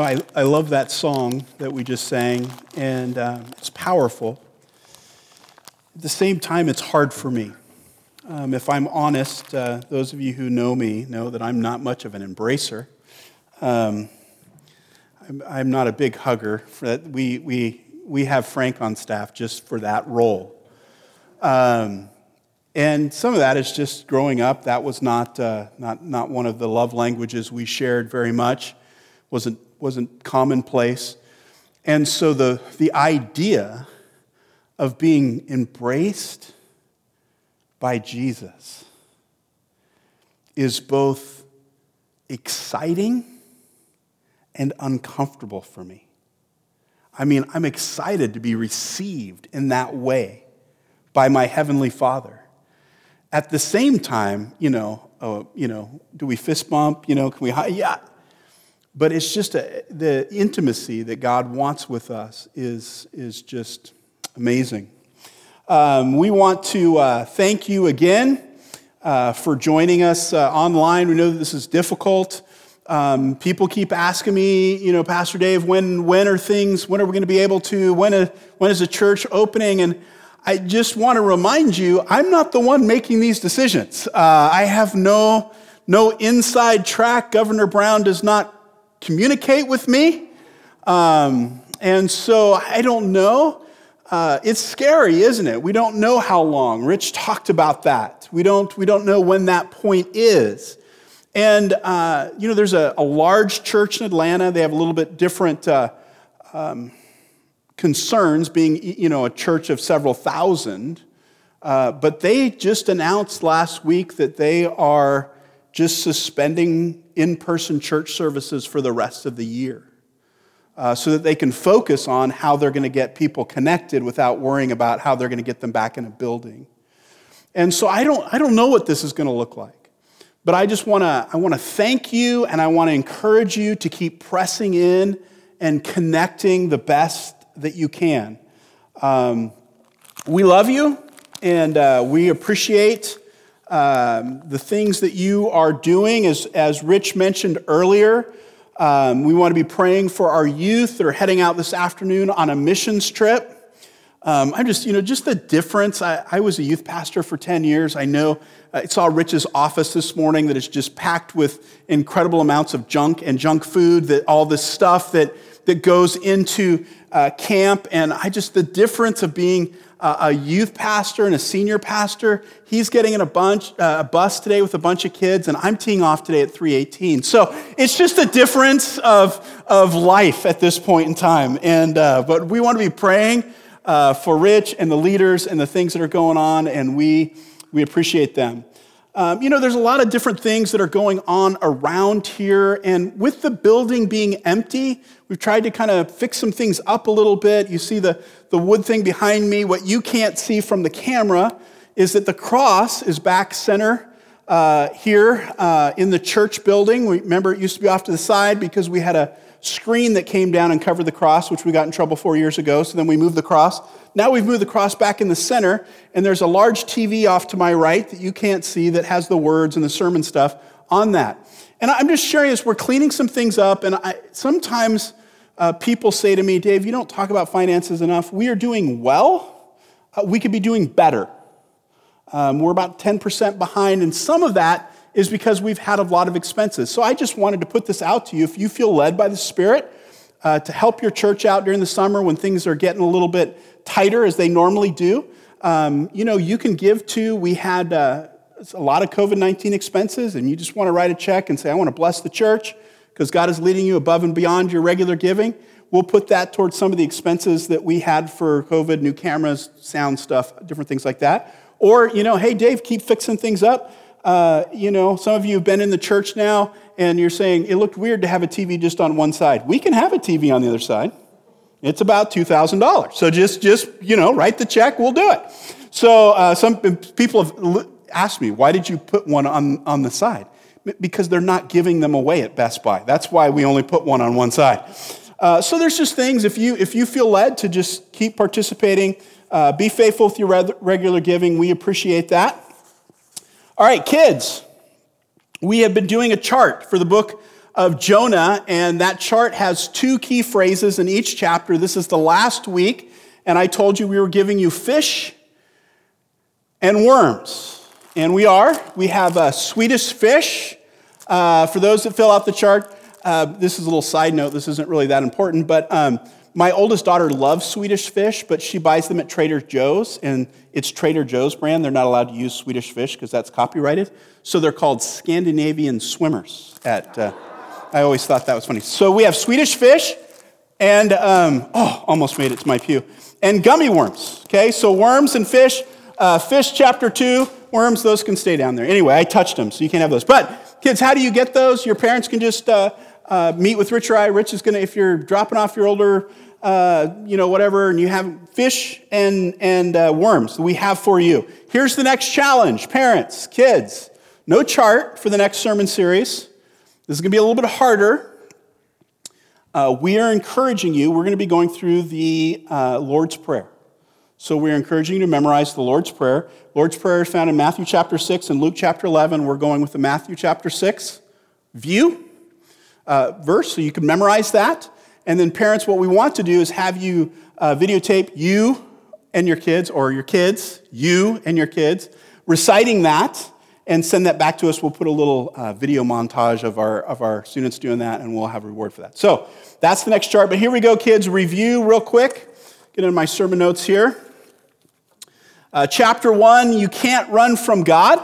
I, I love that song that we just sang, and um, it's powerful. At the same time, it's hard for me. Um, if I'm honest, uh, those of you who know me know that I'm not much of an embracer. Um, I'm, I'm, not a big hugger. We, we, we have Frank on staff just for that role. Um, and some of that is just growing up. That was not, uh, not, not one of the love languages we shared very much. Wasn't wasn't commonplace. And so the, the idea of being embraced by Jesus is both exciting and uncomfortable for me. I mean, I'm excited to be received in that way by my heavenly Father. At the same time, you know, oh, you know, do we fist bump? You know, can we? Yeah, but it's just a, the intimacy that God wants with us is, is just amazing. Um, we want to uh, thank you again uh, for joining us uh, online. We know that this is difficult. Um, people keep asking me, you know, Pastor Dave, when, when are things, when are we going to be able to, when, a, when is the church opening? And I just want to remind you, I'm not the one making these decisions. Uh, I have no, no inside track. Governor Brown does not communicate with me. Um, and so I don't know. Uh, it's scary, isn't it? We don't know how long. Rich talked about that. We don't, we don't know when that point is. And, uh, you know, there's a, a, large church in Atlanta. They have a little bit different uh, um, concerns, being, you know, a church of several thousand. Uh, but they just announced last week that they are just suspending in person church services for the rest of the year uh, so that they can focus on how they're going to get people connected without worrying about how they're going to get them back in a building. And so I don't, I don't know what this is going to look like. But I just want to I want to thank you and I want to encourage you to keep pressing in and connecting the best that you can. Um, we love you and uh, we appreciate um, the things that you are doing, as, as Rich mentioned earlier. Um, we want to be praying for our youth that are heading out this afternoon on a missions trip. Um, I'm just, you know, just the difference. I, I, was a youth pastor for 10 years. I know I saw Rich's office this morning that is just packed with incredible amounts of junk and junk food, that all this stuff that, that goes into uh, camp. And I just, the difference of being a youth pastor and a senior pastor. He's getting in a bunch, uh, a bus today with a bunch of kids, and I'm teeing off today at 318. So it's just a difference of, of life at this point in time. And, uh, but we want to be praying uh, for Rich and the leaders and the things that are going on, and we, we appreciate them. Um, you know, there's a lot of different things that are going on around here. And with the building being empty, we've tried to kind of fix some things up a little bit. You see the, the wood thing behind me. What you can't see from the camera is that the cross is back center uh, here uh, in the church building. Remember, it used to be off to the side because we had a screen that came down and covered the cross, which we got in trouble four years ago. So then we moved the cross. Now we've moved the cross back in the center, and there's a large TV off to my right that you can't see that has the words and the sermon stuff on that. And I'm just sharing this. We're cleaning some things up, and I, sometimes uh, people say to me, Dave, you don't talk about finances enough. We are doing well. Uh, we could be doing better. Um, we're about 10% behind, and some of that is because we've had a lot of expenses. So I just wanted to put this out to you. If you feel led by the Spirit uh, to help your church out during the summer when things are getting a little bit tighter as they normally do. Um, you know, you can give to, we had uh, a lot of COVID 19 expenses, and you just want to write a check and say, I want to bless the church because God is leading you above and beyond your regular giving. We'll put that towards some of the expenses that we had for COVID, new cameras, sound stuff, different things like that. Or, you know, hey, Dave, keep fixing things up. Uh, you know, some of you have been in the church now and you're saying it looked weird to have a TV just on one side. We can have a TV on the other side. It's about $2,000. So just, just, you know, write the check, we'll do it. So uh, some people have asked me, why did you put one on, on the side? Because they're not giving them away at Best Buy. That's why we only put one on one side. Uh, so there's just things, if you, if you feel led to just keep participating, uh, be faithful with your regular giving, we appreciate that. All right, kids, we have been doing a chart for the book of Jonah, and that chart has two key phrases in each chapter. This is the last week, and I told you we were giving you fish and worms. And we are. We have a Swedish fish. Uh, for those that fill out the chart, uh, this is a little side note. This isn't really that important, but um, my oldest daughter loves Swedish fish, but she buys them at Trader Joe's, and it's Trader Joe's brand. They're not allowed to use Swedish fish because that's copyrighted. So they're called Scandinavian swimmers. At uh, I always thought that was funny. So we have Swedish fish, and um, oh, almost made it to my pew, and gummy worms. Okay, so worms and fish. Uh, fish chapter two, worms. Those can stay down there. Anyway, I touched them, so you can't have those. But kids, how do you get those? Your parents can just. Uh, uh, meet with Rich or I. Rich is going to, if you're dropping off your older, uh, you know, whatever, and you have fish and, and uh, worms we have for you. Here's the next challenge parents, kids, no chart for the next sermon series. This is going to be a little bit harder. Uh, we are encouraging you, we're going to be going through the uh, Lord's Prayer. So we're encouraging you to memorize the Lord's Prayer. Lord's Prayer is found in Matthew chapter 6 and Luke chapter 11. We're going with the Matthew chapter 6 view uh, verse, so you can memorize that. And then, parents, what we want to do is have you uh, videotape you and your kids, or your kids, you and your kids, reciting that and send that back to us. We'll put a little uh, video montage of our, of our students doing that, and we'll have a reward for that. So that's the next chart. But here we go, kids. Review real quick. Get into my sermon notes here. Uh, chapter one, you can't run from God.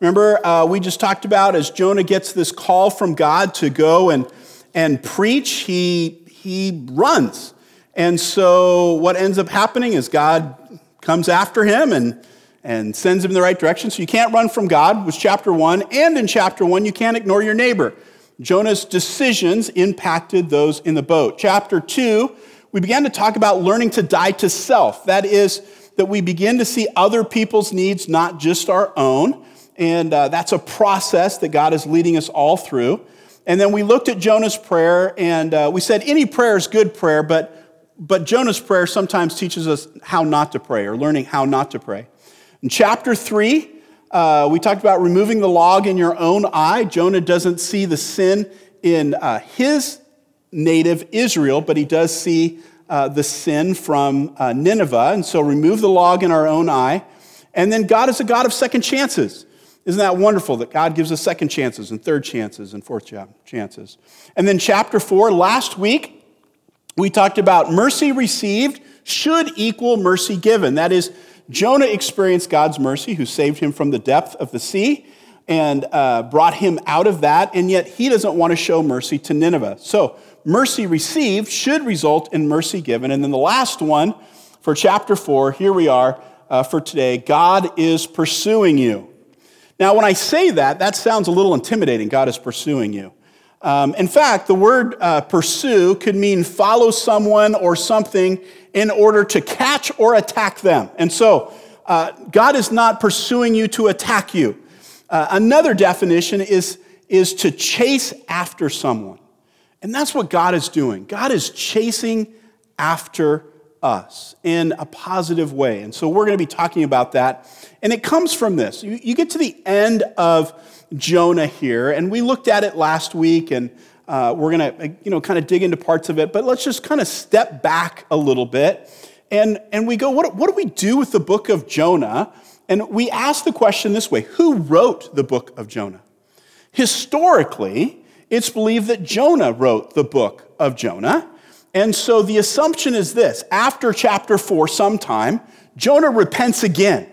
Remember, uh, we just talked about as Jonah gets this call from God to go and, and preach, he, he runs. And so, what ends up happening is God comes after him and, and sends him in the right direction. So, you can't run from God, was chapter one. And in chapter one, you can't ignore your neighbor. Jonah's decisions impacted those in the boat. Chapter two, we began to talk about learning to die to self. That is, that we begin to see other people's needs, not just our own. And uh, that's a process that God is leading us all through. And then we looked at Jonah's prayer, and uh, we said any prayer is good prayer, but, but Jonah's prayer sometimes teaches us how not to pray or learning how not to pray. In chapter three, uh, we talked about removing the log in your own eye. Jonah doesn't see the sin in uh, his native Israel, but he does see uh, the sin from uh, Nineveh. And so remove the log in our own eye. And then God is a God of second chances. Isn't that wonderful that God gives us second chances and third chances and fourth chances? And then, chapter four, last week, we talked about mercy received should equal mercy given. That is, Jonah experienced God's mercy, who saved him from the depth of the sea and uh, brought him out of that, and yet he doesn't want to show mercy to Nineveh. So, mercy received should result in mercy given. And then the last one for chapter four, here we are uh, for today God is pursuing you. Now, when I say that, that sounds a little intimidating. God is pursuing you. Um, in fact, the word uh, pursue could mean follow someone or something in order to catch or attack them. And so, uh, God is not pursuing you to attack you. Uh, another definition is, is to chase after someone. And that's what God is doing. God is chasing after us in a positive way. And so we're going to be talking about that. And it comes from this. You, you get to the end of Jonah here, and we looked at it last week, and uh, we're going to you know, kind of dig into parts of it, but let's just kind of step back a little bit. And, and we go, what, what do we do with the book of Jonah? And we ask the question this way Who wrote the book of Jonah? Historically, it's believed that Jonah wrote the book of Jonah. And so the assumption is this after chapter four, sometime, Jonah repents again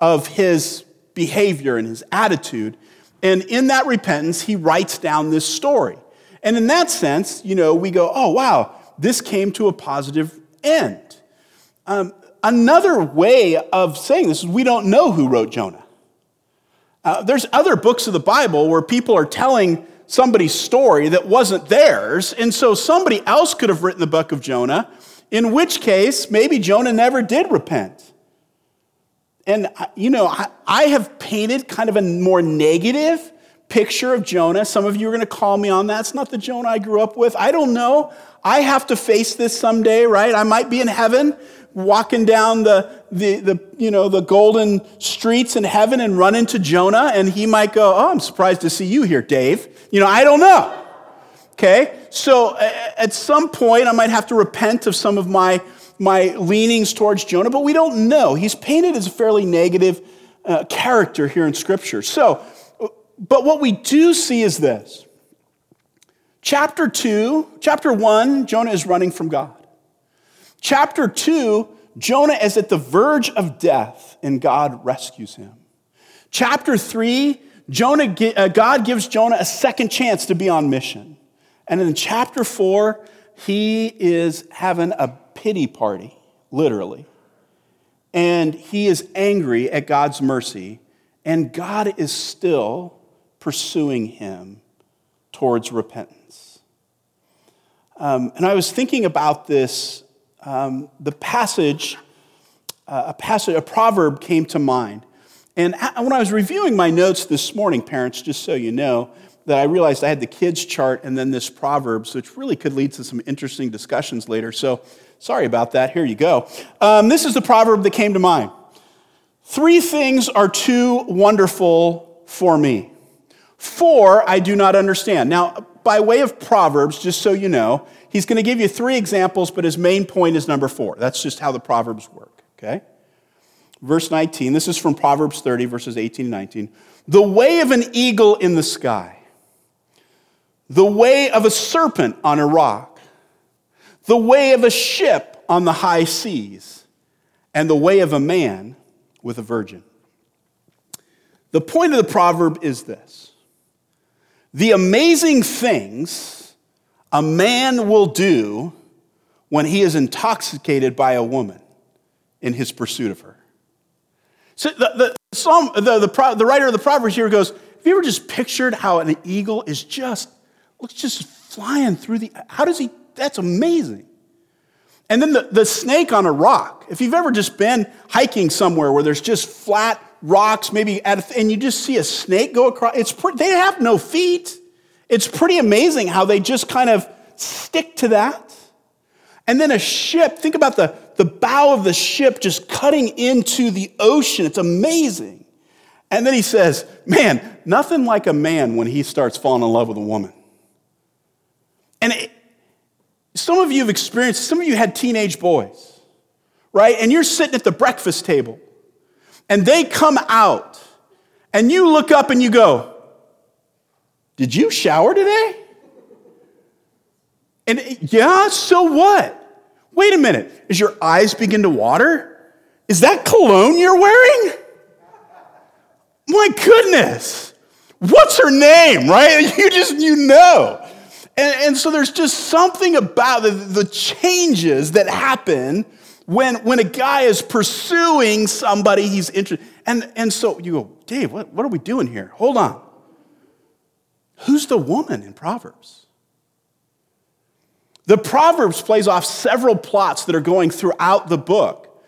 of his behavior and his attitude. And in that repentance, he writes down this story. And in that sense, you know, we go, oh, wow, this came to a positive end. Um, another way of saying this is we don't know who wrote Jonah. Uh, there's other books of the Bible where people are telling somebody's story that wasn't theirs. And so somebody else could have written the book of Jonah, in which case, maybe Jonah never did repent. And, you know, I, have painted kind of a more negative picture of Jonah. Some of you are going to call me on that. It's not the Jonah I grew up with. I don't know. I have to face this someday, right? I might be in heaven walking down the, the, the, you know, the golden streets in heaven and run into Jonah, and he might go, Oh, I'm surprised to see you here, Dave. You know, I don't know. Okay? So at some point, I might have to repent of some of my, my leanings towards Jonah, but we don't know. He's painted as a fairly negative uh, character here in Scripture. So, but what we do see is this. Chapter 2, chapter 1, Jonah is running from God. Chapter 2, Jonah is at the verge of death and God rescues him. Chapter 3, Jonah, uh, God gives Jonah a second chance to be on mission. And in chapter 4, he is having a pity party, literally. And he is angry at God's mercy, and God is still pursuing him towards repentance. Um, and I was thinking about this um, the passage, uh, a passage, a proverb came to mind. And when I was reviewing my notes this morning, parents, just so you know, that I realized I had the kids chart and then this Proverbs, which really could lead to some interesting discussions later. So sorry about that. Here you go. Um, this is the proverb that came to mind. Three things are too wonderful for me. Four I do not understand. Now, by way of Proverbs, just so you know, he's going to give you three examples, but his main point is number four. That's just how the Proverbs work, okay? Verse 19, this is from Proverbs 30, verses 18 and 19. The way of an eagle in the sky, the way of a serpent on a rock, the way of a ship on the high seas, and the way of a man with a virgin. The point of the proverb is this the amazing things a man will do when he is intoxicated by a woman in his pursuit of her. So the, the, Psalm, the, the, the writer of the Proverbs here goes, Have you ever just pictured how an eagle is just, looks just flying through the, how does he, that's amazing. And then the, the snake on a rock. If you've ever just been hiking somewhere where there's just flat rocks, maybe at a, and you just see a snake go across, it's they have no feet. It's pretty amazing how they just kind of stick to that. And then a ship, think about the, the bow of the ship just cutting into the ocean. It's amazing. And then he says, Man, nothing like a man when he starts falling in love with a woman. And it, some of you have experienced, some of you had teenage boys, right? And you're sitting at the breakfast table, and they come out, and you look up and you go, Did you shower today? And yeah, so what? Wait a minute. Is your eyes begin to water? Is that cologne you're wearing? My goodness. What's her name, right? You just, you know. And, and so there's just something about the, the changes that happen when, when a guy is pursuing somebody he's interested and, and so you go, Dave, what, what are we doing here? Hold on. Who's the woman in Proverbs? The Proverbs plays off several plots that are going throughout the book.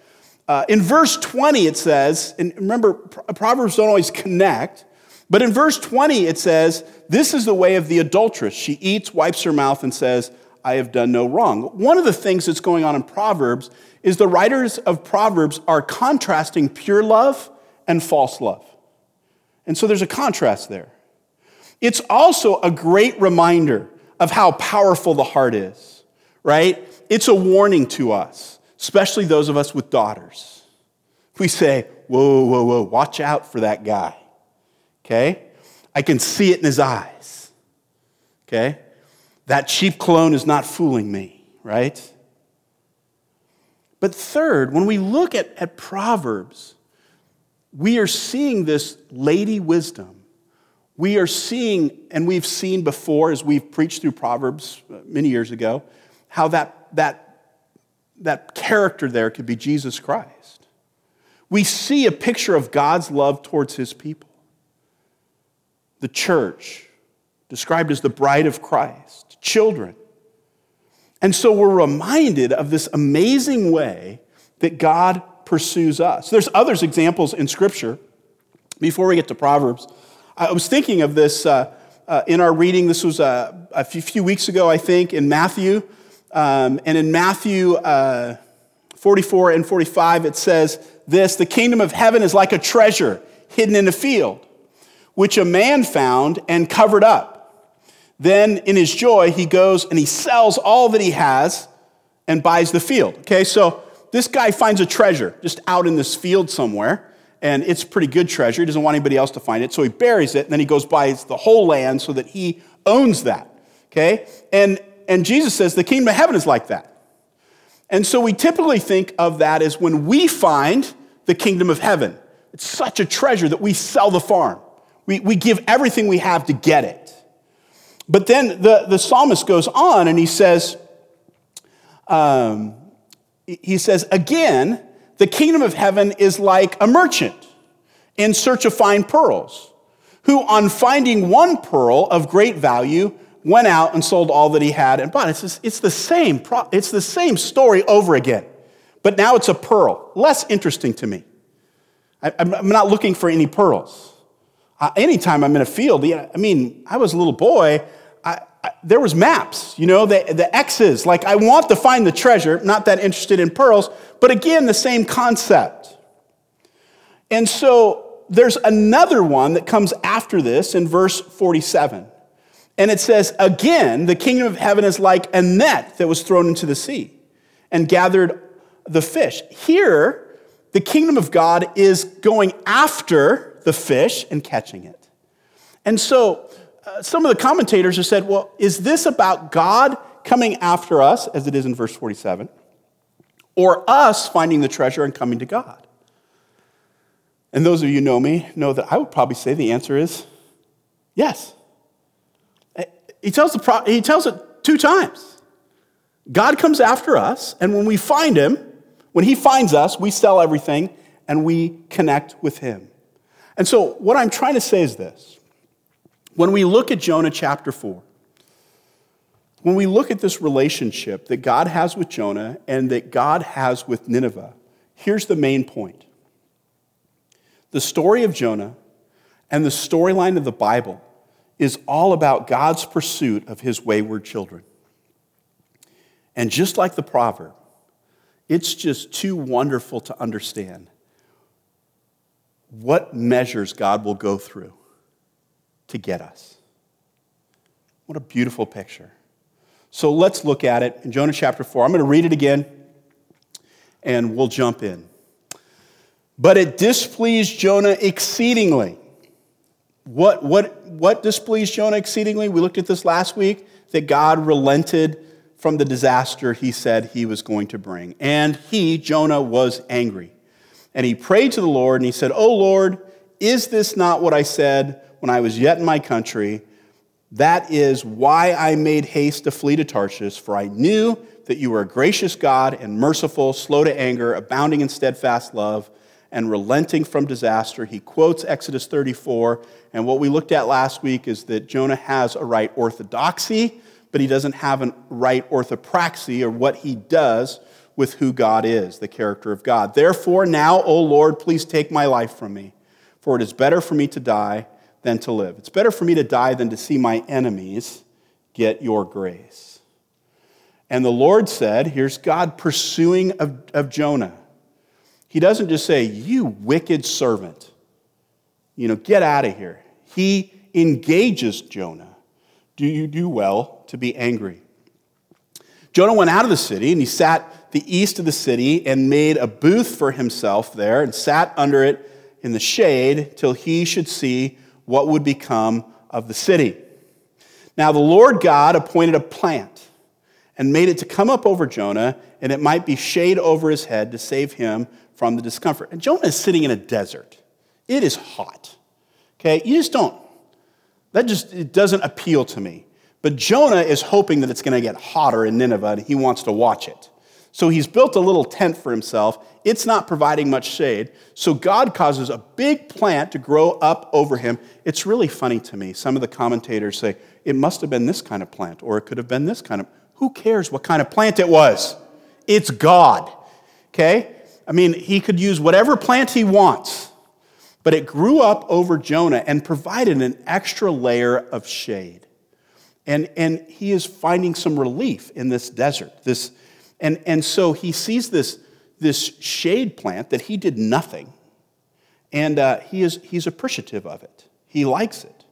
Uh, in verse 20, it says, and remember, Proverbs don't always connect, but in verse 20, it says, This is the way of the adulteress. She eats, wipes her mouth, and says, I have done no wrong. One of the things that's going on in Proverbs is the writers of Proverbs are contrasting pure love and false love. And so there's a contrast there. It's also a great reminder of how powerful the heart is, right? It's a warning to us, especially those of us with daughters. We say, whoa, whoa, whoa, watch out for that guy, okay? I can see it in his eyes, okay? That cheap cologne is not fooling me, right? But third, when we look at, at Proverbs, we are seeing this lady wisdom we are seeing, and we've seen before as we've preached through Proverbs uh, many years ago, how that, that, that character there could be Jesus Christ. We see a picture of God's love towards his people. The church, described as the bride of Christ, children. And so we're reminded of this amazing way that God pursues us. There's others examples in Scripture. Before we get to Proverbs, I was thinking of this uh, uh, in our reading. This was uh, a few weeks ago, I think, in Matthew. Um, and in Matthew uh, 44 and 45, it says this The kingdom of heaven is like a treasure hidden in a field, which a man found and covered up. then in his joy, he goes and he sells all that he has and buys the field. Okay, so this guy finds a treasure just out in this field somewhere, and it's pretty good treasure. He doesn't want anybody else to find it, so he buries it, and then he goes buys the whole land so that he owns that. Okay, and and Jesus says the kingdom of heaven is like that. And so we typically think of that as when we find the kingdom of heaven. It's such a treasure that we sell the farm. We, we give everything we have to get it. But then the, the psalmist goes on and he says, um, he says, again, the kingdom of heaven is like a merchant in search of fine pearls, who on finding one pearl of great value went out and sold all that he had and bought. It's, just, it's, the same, it's the same story over again, but now it's a pearl. Less interesting to me. I, am not looking for any pearls. Uh, anytime I'm in a field, I mean, I was a little boy, I, there was maps, you know, the, the X's. Like, I want to find the treasure, not that interested in pearls, but again, the same concept. And so there's another one that comes after this in verse 47. And it says, Again, the kingdom of heaven is like a net that was thrown into the sea and gathered the fish. Here, the kingdom of God is going after the fish and catching it. And so, Uh, some of the commentators have said, well, is this about God coming after us, as it is in verse 47, or us finding the treasure and coming to God? And those of you who know me know that I would probably say the answer is yes. Eh, he tells, the pro- he tells it two times. God comes after us, and when we find him, when he finds us, we sell everything and we connect with him. And so, what I'm trying to say is this when we look at Jonah chapter 4, when we look at this relationship that God has with Jonah and that God has with Nineveh, here's the main point. The story of Jonah and the storyline of the Bible is all about God's pursuit of his wayward children. And just like the proverb, it's just too wonderful to understand what measures God will go through to get us. What a beautiful picture. So let's look at it in Jonah chapter 4. I'm going to read it again and we'll jump in. But it displeased Jonah exceedingly. What, what, what displeased Jonah exceedingly? We looked at this last week that God relented from the disaster he said he was going to bring. And he, Jonah, was angry. And he prayed to the Lord and he said, Oh Lord, is this not what I said when I was yet in my country. That is why I made haste to flee to Tarshish, for I knew that you were a gracious God and merciful, slow to anger, abounding in steadfast love, and relenting from disaster. He quotes Exodus 34, and what we looked at last week is that Jonah has a right orthodoxy, but he doesn't have a right orthopraxy, or what he does with who God is, the character of God. Therefore, now, O Lord, please take my life from me, for it is better for me to die than to live. It's better for me to die than to see my enemies get your grace. And the Lord said, here's God pursuing of, of Jonah. He doesn't just say, You wicked servant, you know, get out of here. He engages Jonah. Do you do well to be angry? Jonah went out of the city and he sat the east of the city and made a booth for himself there and sat under it in the shade till he should see what would become of the city. Now, the Lord God appointed a plant and made it to come up over Jonah, and it might be shade over his head to save him from the discomfort. And Jonah is sitting in a desert. It is hot. Okay, you just don't, that just it doesn't appeal to me. But Jonah is hoping that it's going to get hotter in Nineveh, and he wants to watch it. So he's built a little tent for himself. It's not providing much shade. So God causes a big plant to grow up over him. It's really funny to me. Some of the commentators say it must have been this kind of plant, or it could have been this kind of. Who cares what kind of plant it was? It's God. Okay? I mean, he could use whatever plant he wants. But it grew up over Jonah and provided an extra layer of shade. And, and he is finding some relief in this desert, this and, and so he sees this, this shade plant that he did nothing, and uh, he is, he's appreciative of it. He likes it.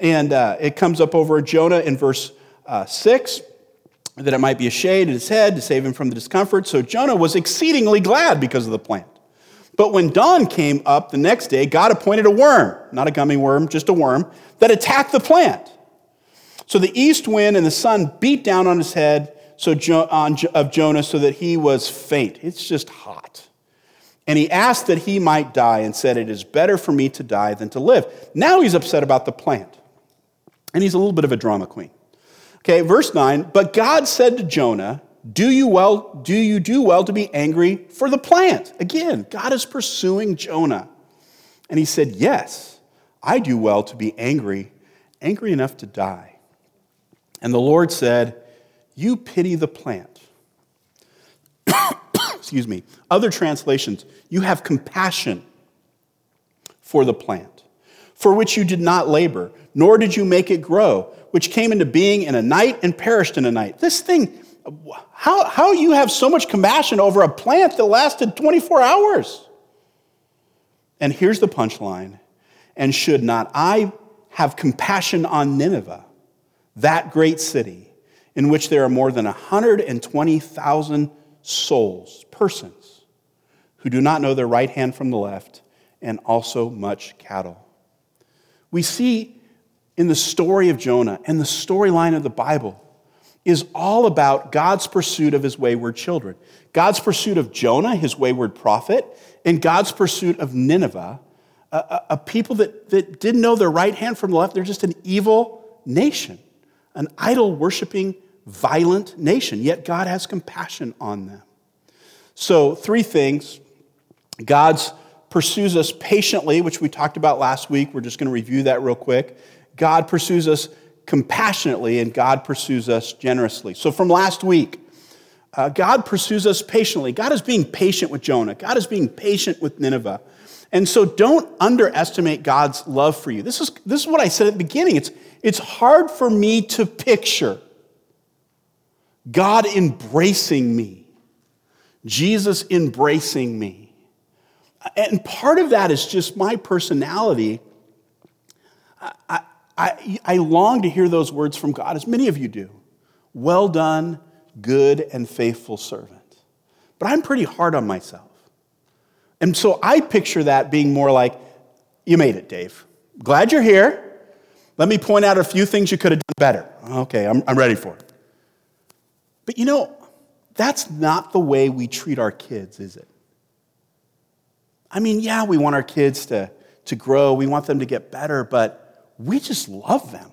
And uh, it comes up over Jonah in verse uh, 6 that it might be a shade in his head to save him from the discomfort. So Jonah was exceedingly glad because of the plant. But when dawn came up the next day, God appointed a worm, not a gummy worm, just a worm, that attacked the plant. So the east wind and the sun beat down on his head so of Jonah so that he was faint. It's just hot. And he asked that he might die and said, It is better for me to die than to live. Now he's upset about the plant. And he's a little bit of a drama queen. Okay, verse 9, but God said to Jonah, do you well do you do well to be angry for the plant? Again, God is pursuing Jonah. And he said, "Yes, I do well to be angry, angry enough to die." And the Lord said, "You pity the plant." Excuse me. Other translations, you have compassion for the plant, for which you did not labor, nor did you make it grow, which came into being in a night and perished in a night. This thing how, how you have so much compassion over a plant that lasted 24 hours? And here's the punchline. And should not I have compassion on Nineveh, that great city, in which there are more than 120,000 souls, persons, who do not know their right hand from the left, and also much cattle? We see in the story of Jonah and the storyline of the Bible is all about God's pursuit of his wayward children. God's pursuit of Jonah, his wayward prophet, and God's pursuit of Nineveh, a, a, a, people that, that didn't know their right hand from the left. They're just an evil nation, an idol worshiping, violent nation. Yet God has compassion on them. So, three things God pursues us patiently, which we talked about last week. We're just going to review that real quick. God pursues us compassionately, and God pursues us generously. So, from last week, uh, God pursues us patiently. God is being patient with Jonah, God is being patient with Nineveh. And so, don't underestimate God's love for you. This is, this is what I said at the beginning. It's, it's hard for me to picture God embracing me, Jesus embracing me. And part of that is just my personality. I, I, I long to hear those words from God, as many of you do. Well done, good and faithful servant. But I'm pretty hard on myself. And so I picture that being more like, you made it, Dave. Glad you're here. Let me point out a few things you could have done better. Okay, I'm, I'm ready for it. But you know, that's not the way we treat our kids, is it? I mean, yeah, we want our kids to, to grow, we want them to get better, but we just love them.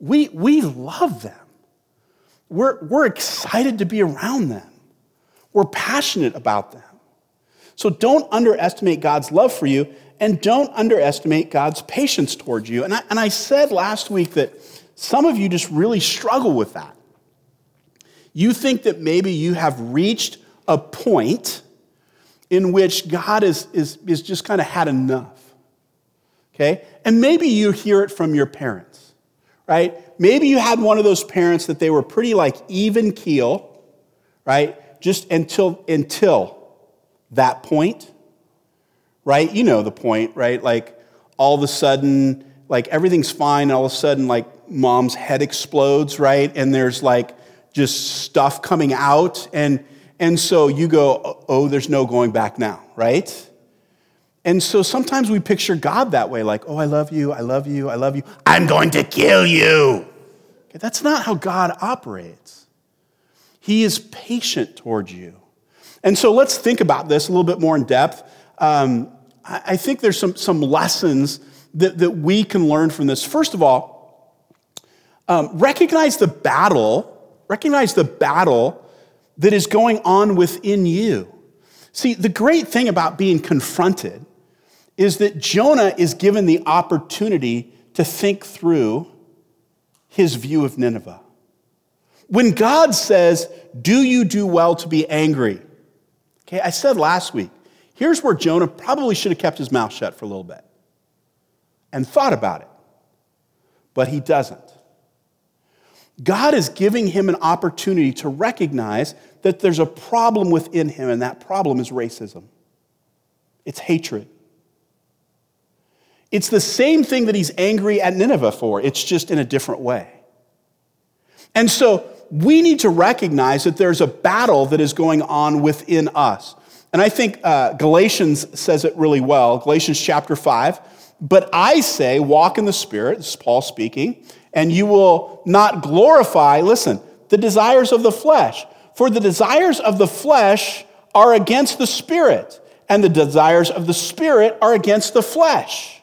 We, we love them. We're, we're excited to be around them. We're passionate about them. So don't underestimate God's love for you and don't underestimate God's patience towards you. And I, and I said last week that some of you just really struggle with that. You think that maybe you have reached a point in which God is, is, is just kind of had enough okay? And maybe you hear it from your parents, right? Maybe you had one of those parents that they were pretty like even keel, right? Just until until that point, right? You know the point, right? Like all of a sudden, like everything's fine, and all of a sudden, like mom's head explodes, right? And there's like just stuff coming out, and and so you go, oh, there's no going back now, right? And so sometimes we picture God that way, like, oh, I love you, I love you, I love you, I'm going to kill you. Okay, that's not how God operates. He is patient towards you. And so let's think about this a little bit more in depth. Um, I think there's some, some lessons that, that we can learn from this. First of all, um, recognize the battle, recognize the battle that is going on within you. See, the great thing about being confronted is that Jonah is given the opportunity to think through his view of Nineveh. When God says, Do you do well to be angry? Okay, I said last week, here's where Jonah probably should have kept his mouth shut for a little bit and thought about it, but he doesn't. God is giving him an opportunity to recognize that there's a problem within him, and that problem is racism. It's hatred. It's the same thing that he's angry at Nineveh for, it's just in a different way. And so we need to recognize that there's a battle that is going on within us. And I think uh, Galatians says it really well, Galatians chapter 5. But I say, walk in the Spirit, this is Paul speaking, and you will not glorify, listen, the desires of the flesh. For the desires of the flesh are against the Spirit, and the desires of the Spirit are against the flesh.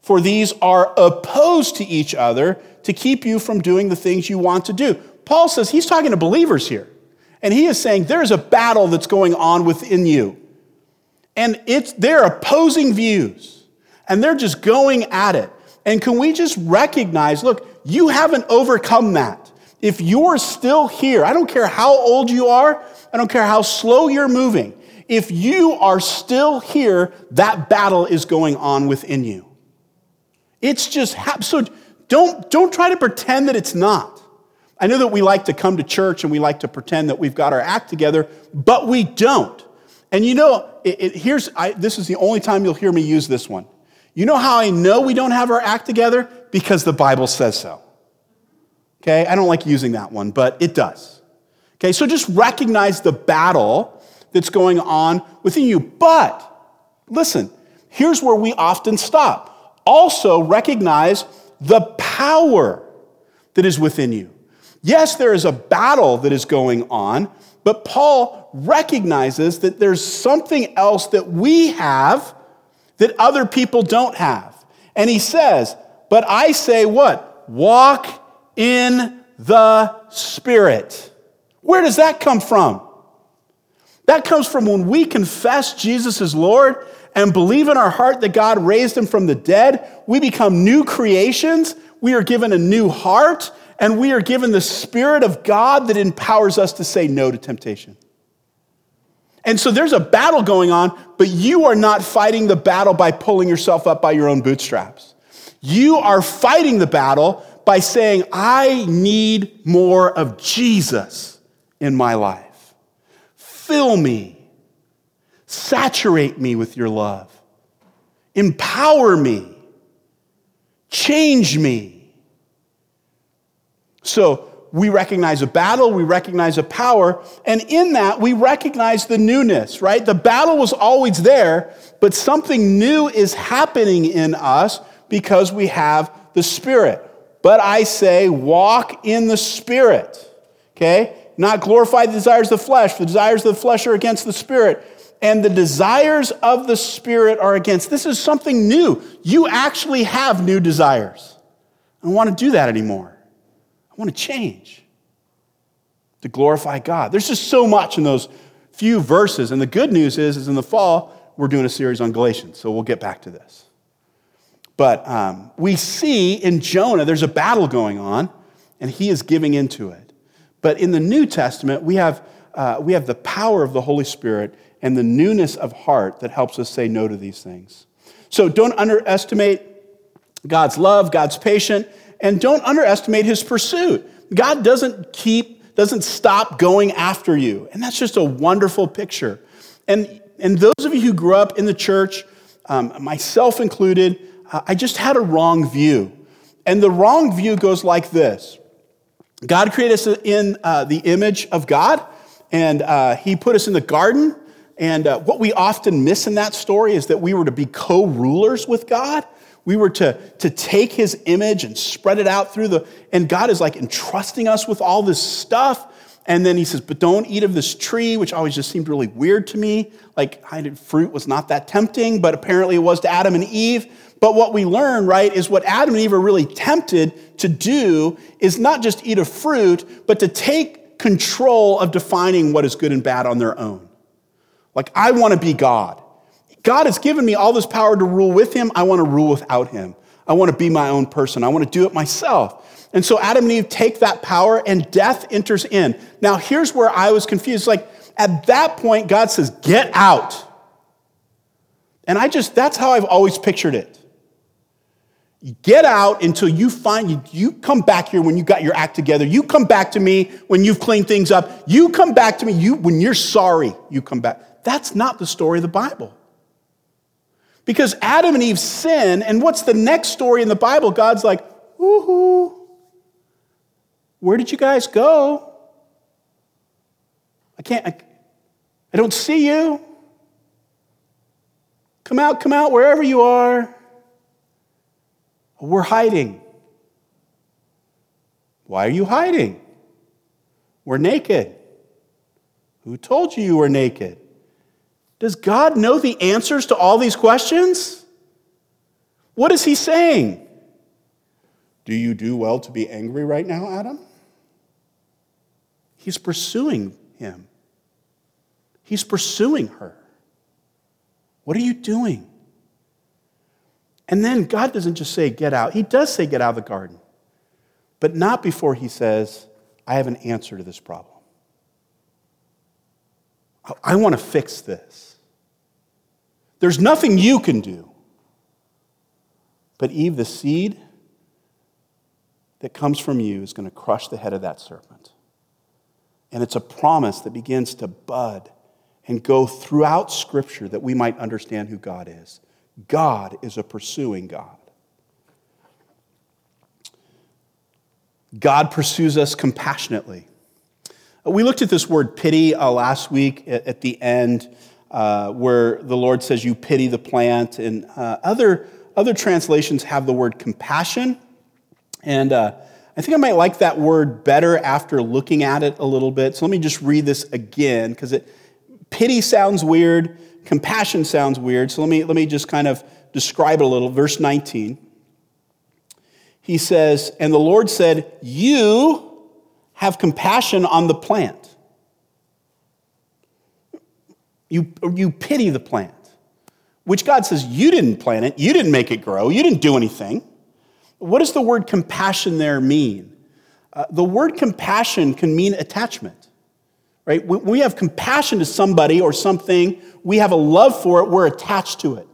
For these are opposed to each other to keep you from doing the things you want to do. Paul says he's talking to believers here. And he is saying there's a battle that's going on within you. And it's they're opposing views. And they're just going at it. And can we just recognize, look, you haven't overcome that. If you're still here, I don't care how old you are, I don't care how slow you're moving. If you are still here, that battle is going on within you. It's just so don't don't try to pretend that it's not. I know that we like to come to church and we like to pretend that we've got our act together, but we don't. And you know, it, it, here's I, this is the only time you'll hear me use this one. You know how I know we don't have our act together? Because the Bible says so. Okay, I don't like using that one, but it does. Okay, so just recognize the battle that's going on within you. But listen, here's where we often stop. Also, recognize the power that is within you. Yes, there is a battle that is going on, but Paul recognizes that there's something else that we have that other people don't have. And he says, But I say what? Walk in the Spirit. Where does that come from? That comes from when we confess Jesus is Lord and believe in our heart that God raised him from the dead. We become new creations. We are given a new heart, and we are given the Spirit of God that empowers us to say no to temptation. And so there's a battle going on, but you are not fighting the battle by pulling yourself up by your own bootstraps. You are fighting the battle by saying, I need more of Jesus in my life. Fill me, saturate me with your love, empower me, change me. So, we recognize a battle, we recognize a power, and in that we recognize the newness, right? The battle was always there, but something new is happening in us because we have the Spirit. But I say, walk in the Spirit, okay? Not glorify the desires of the flesh. The desires of the flesh are against the Spirit, and the desires of the Spirit are against. This is something new. You actually have new desires. I don't want to do that anymore. I want to change to glorify God. There's just so much in those few verses. And the good news is, is in the fall, we're doing a series on Galatians, so we'll get back to this. But um, we see in Jonah, there's a battle going on, and he is giving into it. But in the New Testament, we have, uh, we have the power of the Holy Spirit and the newness of heart that helps us say no to these things. So don't underestimate God's love, God's patience, and don't underestimate his pursuit. God doesn't keep, doesn't stop going after you. And that's just a wonderful picture. And, and those of you who grew up in the church, um, myself included, uh, I just had a wrong view. And the wrong view goes like this God created us in uh, the image of God, and uh, He put us in the garden. And uh, what we often miss in that story is that we were to be co rulers with God. We were to, to take his image and spread it out through the, and God is like entrusting us with all this stuff. And then he says, but don't eat of this tree, which always just seemed really weird to me. Like, I did, fruit was not that tempting, but apparently it was to Adam and Eve. But what we learn, right, is what Adam and Eve are really tempted to do is not just eat of fruit, but to take control of defining what is good and bad on their own. Like, I want to be God. God has given me all this power to rule with him. I want to rule without him. I want to be my own person. I want to do it myself. And so Adam and Eve take that power and death enters in. Now, here's where I was confused. Like, at that point, God says, Get out. And I just, that's how I've always pictured it. get out until you find, you, you come back here when you got your act together. You come back to me when you've cleaned things up. You come back to me you, when you're sorry, you come back. That's not the story of the Bible. Because Adam and Eve sin, and what's the next story in the Bible? God's like, woohoo. Where did you guys go? I can't, I, I don't see you. Come out, come out, wherever you are. We're hiding. Why are you hiding? We're naked. Who told you you were naked? Does God know the answers to all these questions? What is he saying? Do you do well to be angry right now, Adam? He's pursuing him. He's pursuing her. What are you doing? And then God doesn't just say, get out. He does say, get out of the garden, but not before he says, I have an answer to this problem. I want to fix this. There's nothing you can do. But Eve, the seed that comes from you is going to crush the head of that serpent. And it's a promise that begins to bud and go throughout Scripture that we might understand who God is. God is a pursuing God. God pursues us compassionately. We looked at this word pity uh, last week at, at the end, uh, where the Lord says, You pity the plant. And uh, other, other translations have the word compassion. And uh, I think I might like that word better after looking at it a little bit. So let me just read this again, because pity sounds weird, compassion sounds weird. So let me, let me just kind of describe it a little. Verse 19 he says, And the Lord said, You have compassion on the plant. You, you pity the plant, which God says, You didn't plant it, you didn't make it grow, you didn't do anything. What does the word compassion there mean? Uh, the word compassion can mean attachment, right? When we have compassion to somebody or something, we have a love for it, we're attached to it.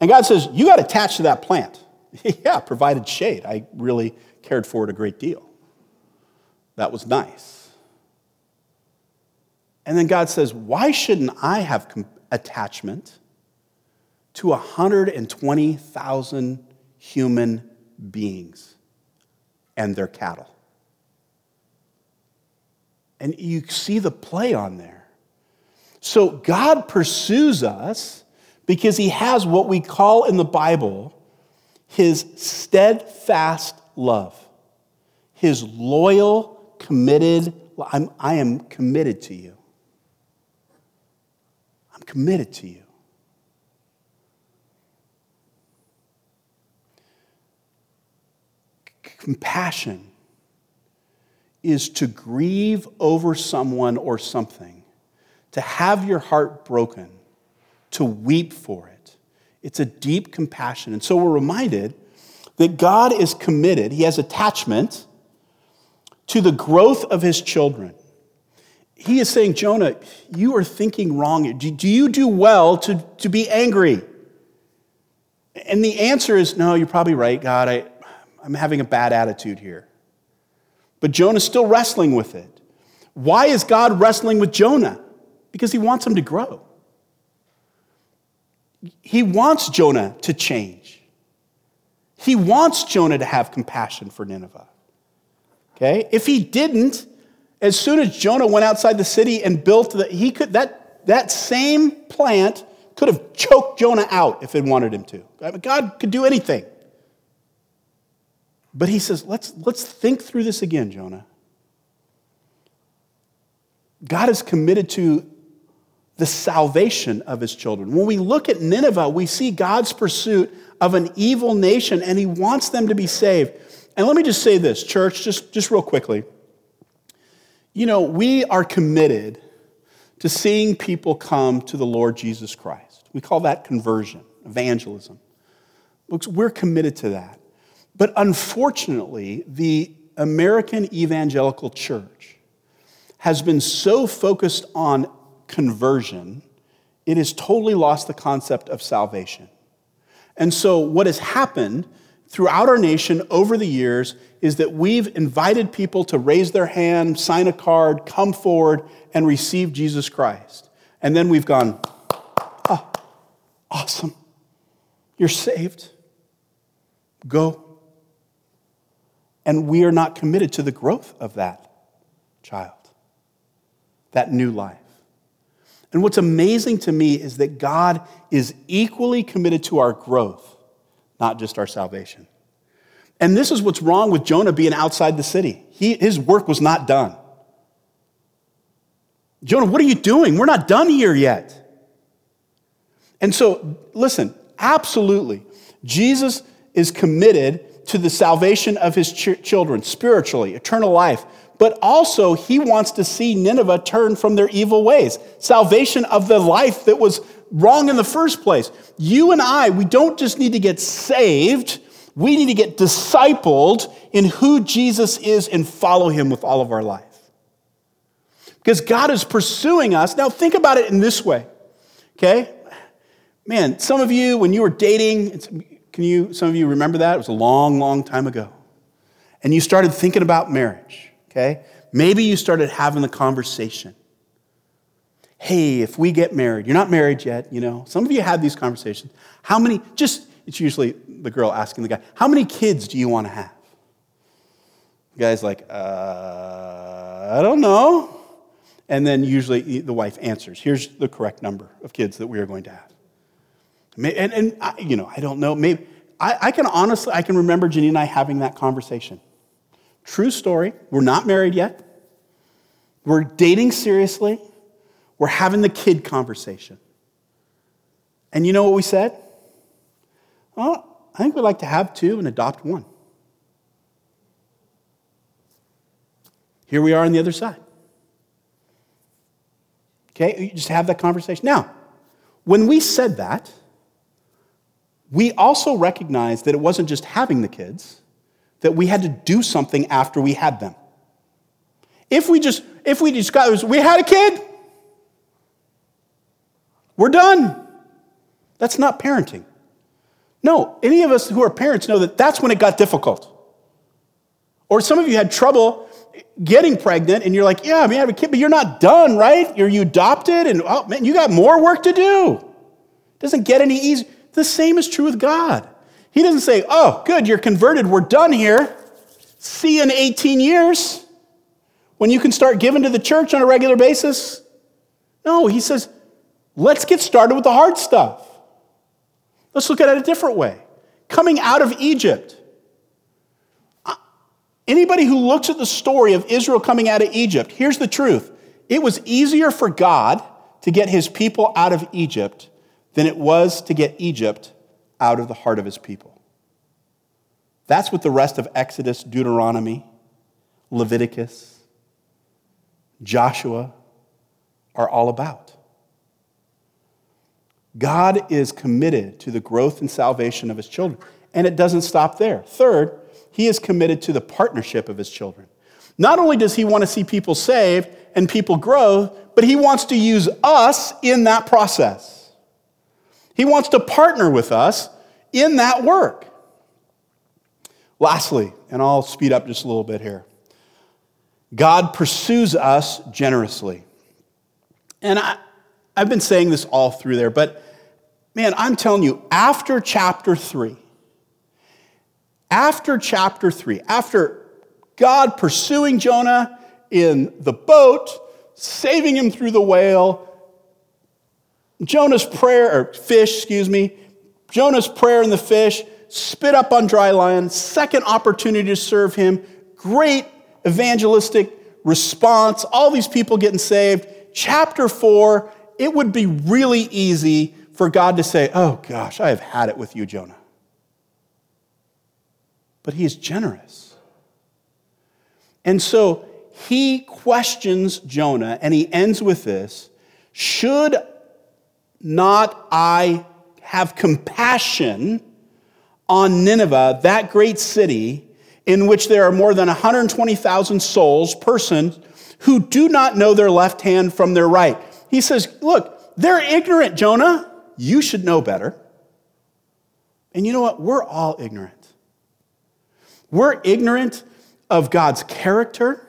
And God says, You got attached to that plant. yeah, provided shade. I really cared for it a great deal. That was nice. And then God says, Why shouldn't I have attachment to 120,000 human beings and their cattle? And you see the play on there. So God pursues us because he has what we call in the Bible his steadfast love, his loyal, committed, I am committed to you. Committed to you. Compassion is to grieve over someone or something, to have your heart broken, to weep for it it's a deep compassion. And so we're reminded that God is committed, He has attachment to the growth of His children. He is saying, Jonah, you are thinking wrong. Do you do well to, to be angry? And the answer is, no, you're probably right, God. I, I'm having a bad attitude here. But Jonah's still wrestling with it. Why is God wrestling with Jonah? Because he wants him to grow he wants Jonah to change. He wants Jonah to have compassion for Nineveh. Okay? If he didn't, as soon as Jonah went outside the city and built the, he could, that, that same plant could have choked Jonah out if it wanted him to. God could do anything. But he says, let's, let's think through this again, Jonah. God is committed to the salvation of his children. When we look at Nineveh, we see God's pursuit of an evil nation, and he wants them to be saved. And let me just say this, church, just, just real quickly. You know, we are committed to seeing people come to the Lord Jesus Christ. We call that conversion, evangelism. We're committed to that. But unfortunately, the American evangelical church has been so focused on conversion, it has totally lost the concept of salvation. And so, what has happened throughout our nation over the years is that we've invited people to raise their hand, sign a card, come forward, and receive Jesus Christ. And then we've gone, oh, awesome. You're saved. Go. And we are not committed to the growth of that child, that new life. And what's amazing to me is that God is equally committed to our growth, not just our salvation. And this is what's wrong with Jonah being outside the city. He, his work was not done. Jonah, what are you doing? We're not done here yet. And so, listen, absolutely, Jesus is committed to the salvation of his ch- children spiritually, eternal life. But also, he wants to see Nineveh turn from their evil ways, salvation of the life that was wrong in the first place. You and I, we don't just need to get saved, we need to get discipled in who Jesus is and follow him with all of our life. Because God is pursuing us. Now, think about it in this way, okay? Man, some of you, when you were dating, can you, some of you remember that? It was a long, long time ago. And you started thinking about marriage, okay? Maybe you started having the conversation. Hey, if we get married, you're not married yet, you know. Some of you had these conversations. How many, just, it's usually the girl asking the guy, how many kids do you want to have? The guy's like, uh, I don't know. And then usually the wife answers, here's the correct number of kids that we are going to have. And, and I, you know, I don't know. Maybe I, I can honestly, I can remember Jenny and I having that conversation. True story. We're not married yet. We're dating seriously. We're having the kid conversation. And you know what we said? Well, I think we'd like to have two and adopt one. Here we are on the other side. Okay, you just have that conversation. Now, when we said that, we also recognized that it wasn't just having the kids, that we had to do something after we had them. If we just, if we just got, we had a kid, we're done. That's not parenting. No, any of us who are parents know that that's when it got difficult. Or some of you had trouble getting pregnant and you're like, yeah, I mean, I have a kid, but you're not done, right? You're you adopted and oh man, you got more work to do. It doesn't get any easier. The same is true with God. He doesn't say, oh, good, you're converted, we're done here. See you in 18 years when you can start giving to the church on a regular basis. No, he says, let's get started with the hard stuff. Let's look at it a different way. Coming out of Egypt, uh, Anybody who looks at the story of Israel coming out of Egypt, here's the truth it was easier for God to get his people out of Egypt than it was to get Egypt out of the heart of his people. That's what the rest of Exodus, Deuteronomy, Leviticus, Joshua are all about. God is committed to the growth and salvation of his children, and it doesn't stop there. Third, he is committed to the partnership of his children. Not only does he want to see people saved and people grow, but he wants to use us in that process. He wants to partner with us in that work. Lastly, and I'll speed up just a little bit here God pursues us generously. And I, I've been saying this all through there, but man, I'm telling you, after chapter three, after chapter 3, after God pursuing Jonah in the boat, saving him through the whale, Jonah's prayer, or fish, excuse me, Jonah's prayer in the fish, spit up on dry land, second opportunity to serve him, great evangelistic response, all these people getting saved. Chapter 4, it would be really easy for God to say, Oh gosh, I have had it with you, Jonah but he is generous. And so he questions Jonah, and he ends with this Should not I have compassion on Nineveh, that great city, in which there are more than 120,000 souls, persons, who do not know their left hand from their right? He says, Look, they're ignorant, Jonah. You should know better. And you know what? We're all ignorant. We're ignorant of God's character.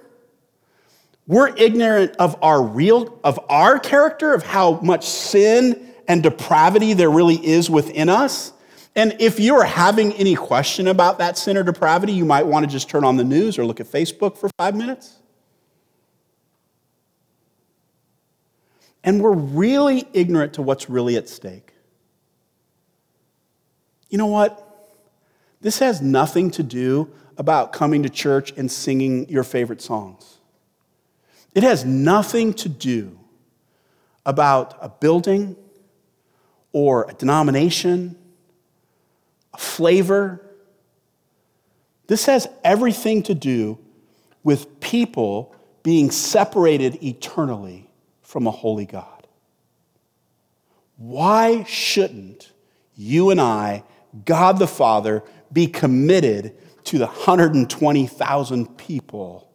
We're ignorant of our real, of our character, of how much sin and depravity there really is within us. And if you're having any question about that sin or depravity, you might want to just turn on the news or look at Facebook for five minutes. And we're really ignorant to what's really at stake. You know what? This has nothing to do about coming to church and singing your favorite songs. It has nothing to do about a building or a denomination a flavor. This has everything to do with people being separated eternally from a holy God. Why shouldn't you and I, God the Father, be committed to the 120,000 people,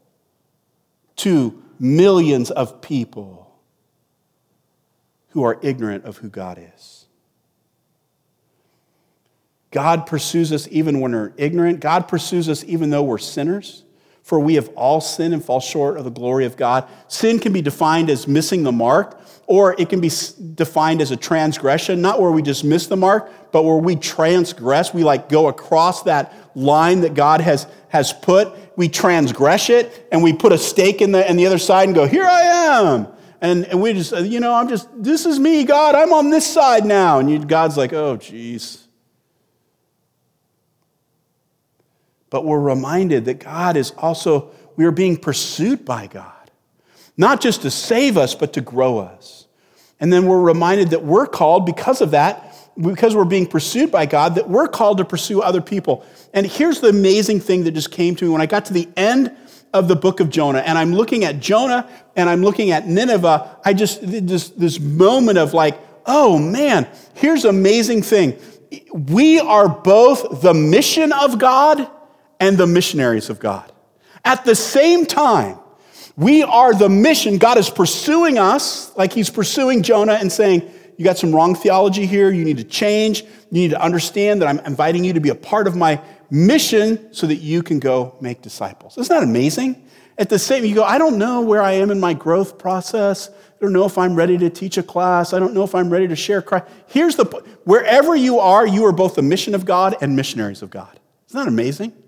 to millions of people who are ignorant of who God is? God pursues us even when we're ignorant. God pursues us even though we're sinners. For we have all sinned and fall short of the glory of God. Sin can be defined as missing the mark, or it can be defined as a transgression, not where we just miss the mark, but where we transgress. We like go across that line that God has, has put. We transgress it, and we put a stake in the, in the other side and go, Here I am. And, and we just, you know, I'm just, this is me, God. I'm on this side now. And you, God's like, Oh, geez. But we're reminded that God is also, we are being pursued by God, not just to save us, but to grow us. And then we're reminded that we're called because of that, because we're being pursued by God, that we're called to pursue other people. And here's the amazing thing that just came to me when I got to the end of the book of Jonah, and I'm looking at Jonah and I'm looking at Nineveh. I just, this, this moment of like, oh man, here's amazing thing. We are both the mission of God and the missionaries of God. At the same time, we are the mission. God is pursuing us like he's pursuing Jonah and saying, You got some wrong theology here. You need to change. You need to understand that I'm inviting you to be a part of my mission so that you can go make disciples. Isn't that amazing? At the same, you go, I don't know where I am in my growth process. I don't know if I'm ready to teach a class. I don't know if I'm ready to share Christ. Here's the point: wherever you are, you are both the mission of God and missionaries of God. Isn't that amazing?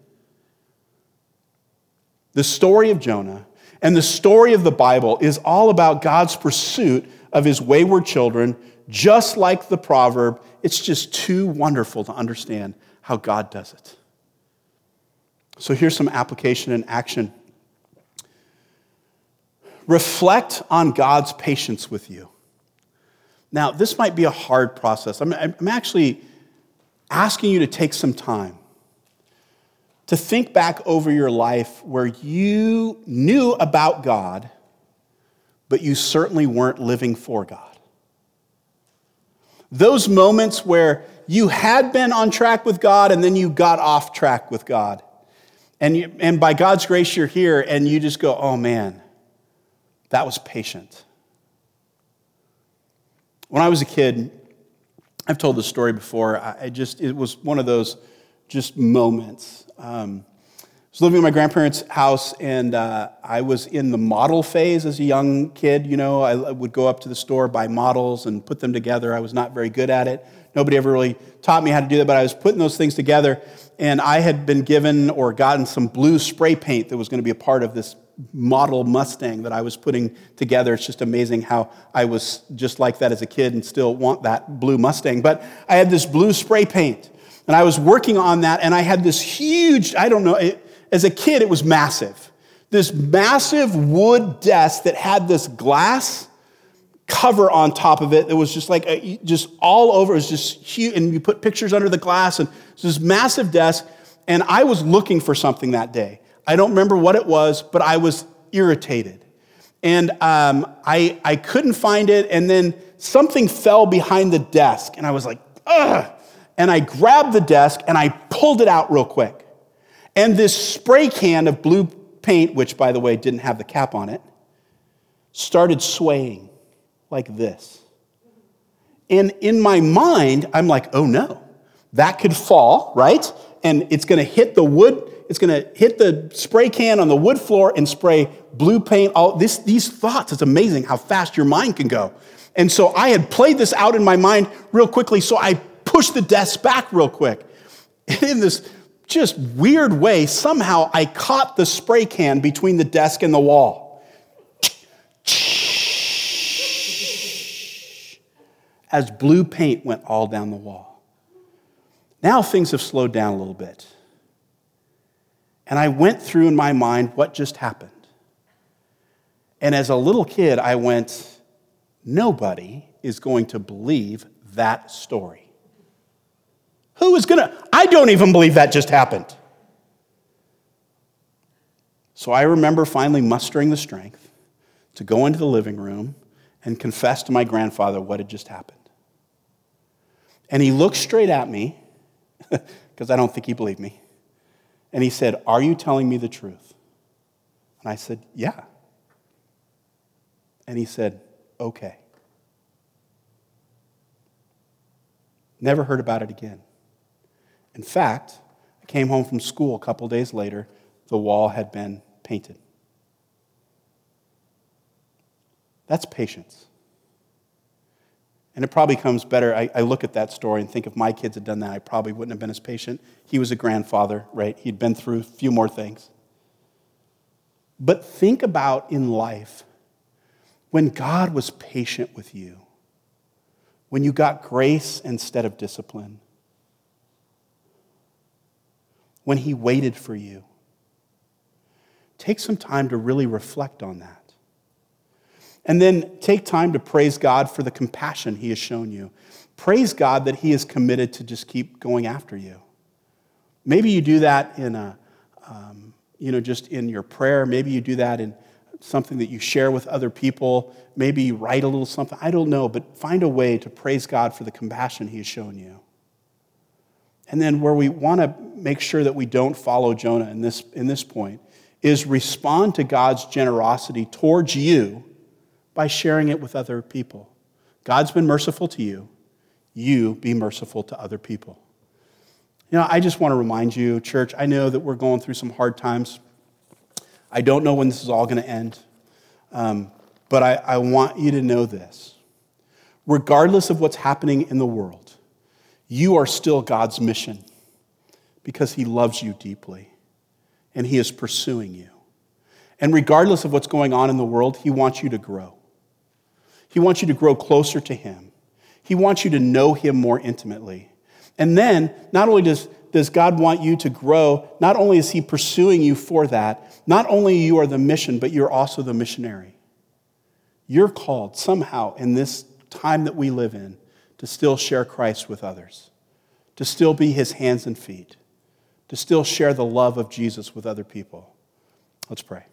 The story of Jonah and the story of the Bible is all about God's pursuit of his wayward children, just like the proverb. It's just too wonderful to understand how God does it. So here's some application and action. Reflect on God's patience with you. Now, this might be a hard process. I'm, I'm actually asking you to take some time to think back over your life where you knew about God, but you certainly weren't living for God. Those moments where you had been on track with God and then you got off track with God. And, you, and by God's grace, you're here and you just go, oh man, that was patient. When I was a kid, I've told this story before. I just, it was one of those just moments um, I was living in my grandparents' house, and uh, I was in the model phase as a young kid. You know, I would go up to the store, buy models, and put them together. I was not very good at it. Nobody ever really taught me how to do that, but I was putting those things together, and I had been given or gotten some blue spray paint that was going to be a part of this model Mustang that I was putting together. It's just amazing how I was just like that as a kid and still want that blue Mustang. But I had this blue spray paint. And I was working on that, and I had this huge, I don't know, it, as a kid, it was massive. This massive wood desk that had this glass cover on top of it. It was just like, a, just all over. It was just huge. And you put pictures under the glass, and this massive desk. And I was looking for something that day. I don't remember what it was, but I was irritated. And um, I, I couldn't find it. And then something fell behind the desk. And I was like, ugh and I grabbed the desk and I pulled it out real quick. And this spray can of blue paint, which by the way didn't have the cap on it, started swaying like this. And in my mind, I'm like, oh no, that could fall, right? And it's gonna hit the wood, it's gonna hit the spray can on the wood floor and spray blue paint. All this, these thoughts, it's amazing how fast your mind can go. And so I had played this out in my mind real quickly, so I push the desk back real quick. And in this just weird way, somehow I caught the spray can between the desk and the wall. As blue paint went all down the wall. Now things have slowed down a little bit. And I went through in my mind what just happened. And as a little kid, I went, nobody is going to believe that story. Who is going to? I don't even believe that just happened. So I remember finally mustering the strength to go into the living room and confess to my grandfather what had just happened. And he looked straight at me, because I don't think he believed me. And he said, Are you telling me the truth? And I said, Yeah. And he said, Okay. Never heard about it again. In fact, I came home from school a couple days later, the wall had been painted. That's patience. And it probably comes better. I, I, look at that story and think if my kids had done that, I probably wouldn't have been as patient. He was a grandfather, right? He'd been through a few more things. But think about in life when God was patient with you, when you got grace instead of discipline, when He waited for you. Take some time to really reflect on that. And then take time to praise God for the compassion He has shown you. Praise God that He is committed to just keep going after you. Maybe you do that in a, um, you know, just in your prayer. Maybe you do that in something that you share with other people. Maybe you write a little something. I don't know, but find a way to praise God for the compassion He has shown you. And then where we want to make sure that we don't follow Jonah in this, in this point is respond to God's generosity towards you by sharing it with other people. God's been merciful to you. You be merciful to other people. You know, I just want to remind you, church, I know that we're going through some hard times. I don't know when this is all going to end, um, but I, I want you to know this. Regardless of what's happening in the world, you are still God's mission because He loves you deeply and He is pursuing you. And regardless of what's going on in the world, He wants you to grow. He wants you to grow closer to Him. He wants you to know Him more intimately. And then, not only does, does God want you to grow, not only is He pursuing you for that, not only you are the mission, but you're also the missionary. You're called somehow in this time that we live in to still share Christ with others, to still be His hands and feet, to still share the love of Jesus with other people. Let's pray.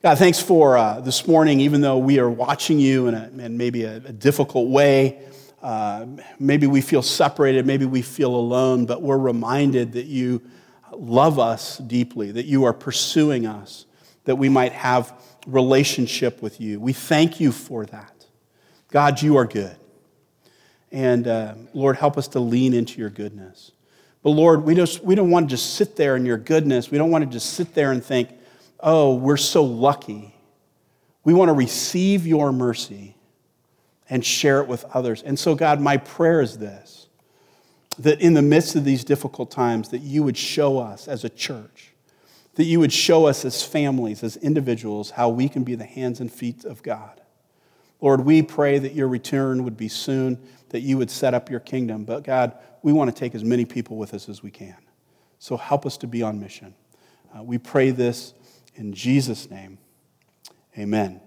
God, thanks for uh, this morning, even though we are watching you in, a, in maybe a, a, difficult way. Uh, maybe we feel separated, maybe we feel alone, but we're reminded that you love us deeply, that you are pursuing us, that we might have relationship with you. We thank you for that. God, you are good. And uh, Lord, help us to lean into your goodness. But Lord, we, just, we don't want to just sit there in your goodness. We don't want to just sit there and think, oh, we're so lucky. We want to receive your mercy and share it with others. And so, God, my prayer is this that in the midst of these difficult times, that you would show us as a church, that you would show us as families, as individuals, how we can be the hands and feet of God. Lord, we pray that your return would be soon, that you would set up your kingdom. But God, we want to take as many people with us as we can. So help us to be on mission. Uh, we pray this in Jesus' name, amen.